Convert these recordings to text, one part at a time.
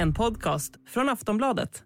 En podcast från Aftonbladet.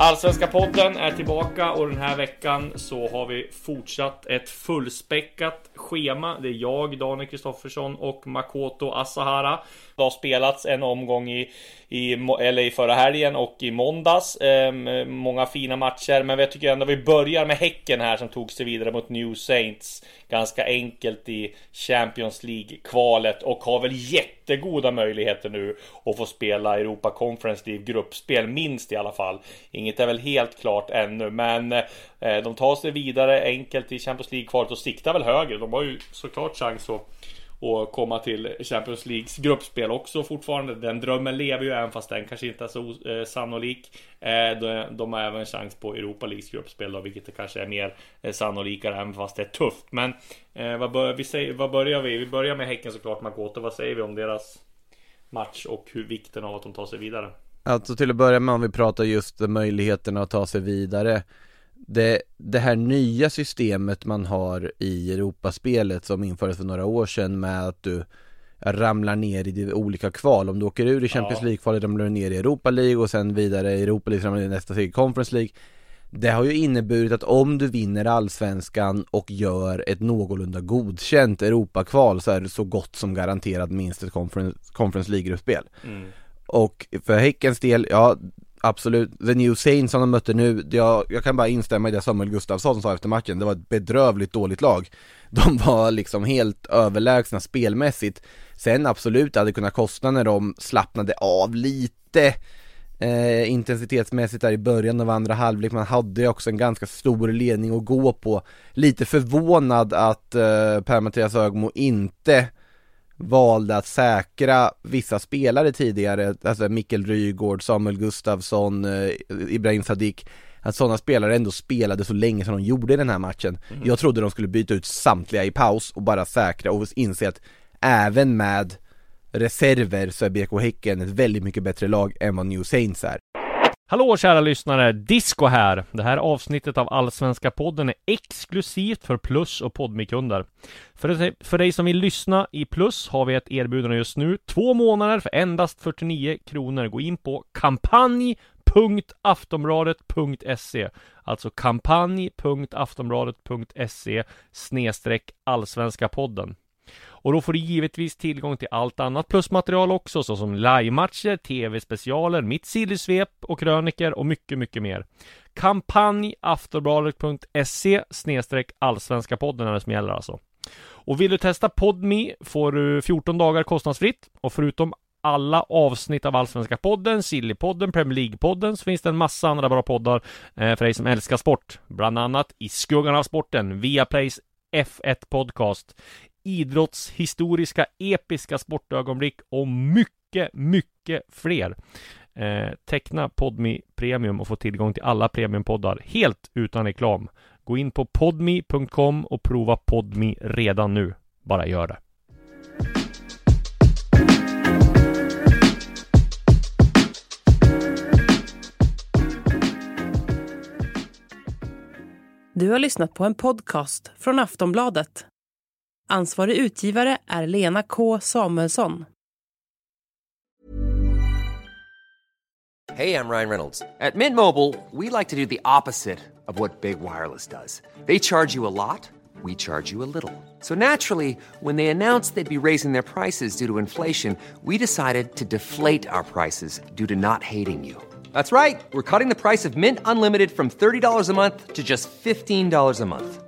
Allsvenska podden är tillbaka och den här veckan så har vi fortsatt ett fullspäckat schema. Det är jag, Daniel Kristoffersson och Makoto Asahara. Det har spelats en omgång i, i, eller i förra helgen och i måndags. Eh, många fina matcher, men jag tycker ändå vi börjar med Häcken här som tog sig vidare mot New Saints. Ganska enkelt i Champions League-kvalet och har väl jättegoda möjligheter nu att få spela Europa Conference League gruppspel, minst i alla fall. Inget är väl helt klart ännu, men eh, de tar sig vidare enkelt i Champions League-kvalet och siktar väl högre. De har ju såklart chans att och komma till Champions Leagues gruppspel också fortfarande. Den drömmen lever ju även fast den kanske inte är så eh, sannolik. Eh, de, de, har även chans på Europa Leagues gruppspel då, vilket kanske är mer eh, sannolikare även fast det är tufft. Men eh, vad, bör, vi säger, vad börjar vi? Vi börjar med Häcken såklart, Makoto. Vad säger vi om deras match och hur vikten av att de tar sig vidare? Alltså till att börja med om vi pratar just möjligheterna att ta sig vidare det, det här nya systemet man har i Europaspelet som infördes för några år sedan med att du ramlar ner i olika kval. Om du åker ur i Champions League-kvalet ramlar du ner i Europa League och sen vidare i Europa League ramlar du ner i nästa steg Conference League. Det har ju inneburit att om du vinner allsvenskan och gör ett någorlunda godkänt Europakval så är du så gott som garanterad minst ett Conference, conference League-gruppspel. Mm. Och för Häckens del, ja Absolut, The New Saints som de mötte nu, jag, jag kan bara instämma i det Samuel Gustafsson sa efter matchen, det var ett bedrövligt dåligt lag. De var liksom helt överlägsna spelmässigt. Sen absolut, det hade kunnat kosta när de slappnade av lite eh, Intensitetsmässigt där i början av andra halvlek, man hade ju också en ganska stor ledning att gå på. Lite förvånad att eh, Per-Mattias Ögmo inte valde att säkra vissa spelare tidigare, alltså Mikkel Rygård, Samuel Gustafsson, eh, Ibrahim Sadiq att sådana spelare ändå spelade så länge som de gjorde i den här matchen. Mm. Jag trodde de skulle byta ut samtliga i paus och bara säkra och inse att även med reserver så är BK Häcken ett väldigt mycket bättre lag än vad New Saints är. Hallå kära lyssnare! Disco här! Det här avsnittet av Allsvenska podden är exklusivt för Plus och Podmikunder. För, för dig som vill lyssna i Plus har vi ett erbjudande just nu. Två månader för endast 49 kronor. Gå in på kampanj.aftonbladet.se Alltså kampanj.aftonbladet.se snedstreck Allsvenska podden. Och då får du givetvis tillgång till allt annat plusmaterial också, såsom livematcher, tv-specialer, mitt sillysvep och kröniker och mycket, mycket mer. Kampanj aftonbladet.se snedstreck allsvenska podden är det som gäller alltså. Och vill du testa PodMe får du 14 dagar kostnadsfritt och förutom alla avsnitt av Allsvenska podden, Sillypodden, Premier League-podden så finns det en massa andra bra poddar eh, för dig som älskar sport. Bland annat I skuggan av sporten, Viaplays F1 Podcast, idrottshistoriska episka sportögonblick och mycket, mycket fler. Eh, teckna Podmi Premium och få tillgång till alla premiumpoddar helt utan reklam. Gå in på podmi.com och prova Podmi redan nu. Bara gör det. Du har lyssnat på en podcast från Aftonbladet. Ansvarig utgivare är Lena K Samuelsson. Hej, jag Ryan Reynolds. På Mint Mobile, we like to do the opposite of what Big Wireless does. They charge you a lot, we charge you a little. So naturally, when they announced they'd be raising their prices due to inflation, we decided to deflate our prices due to not hating you. That's right. We're cutting the price of Mint Unlimited from $30 a month to just $15 a month.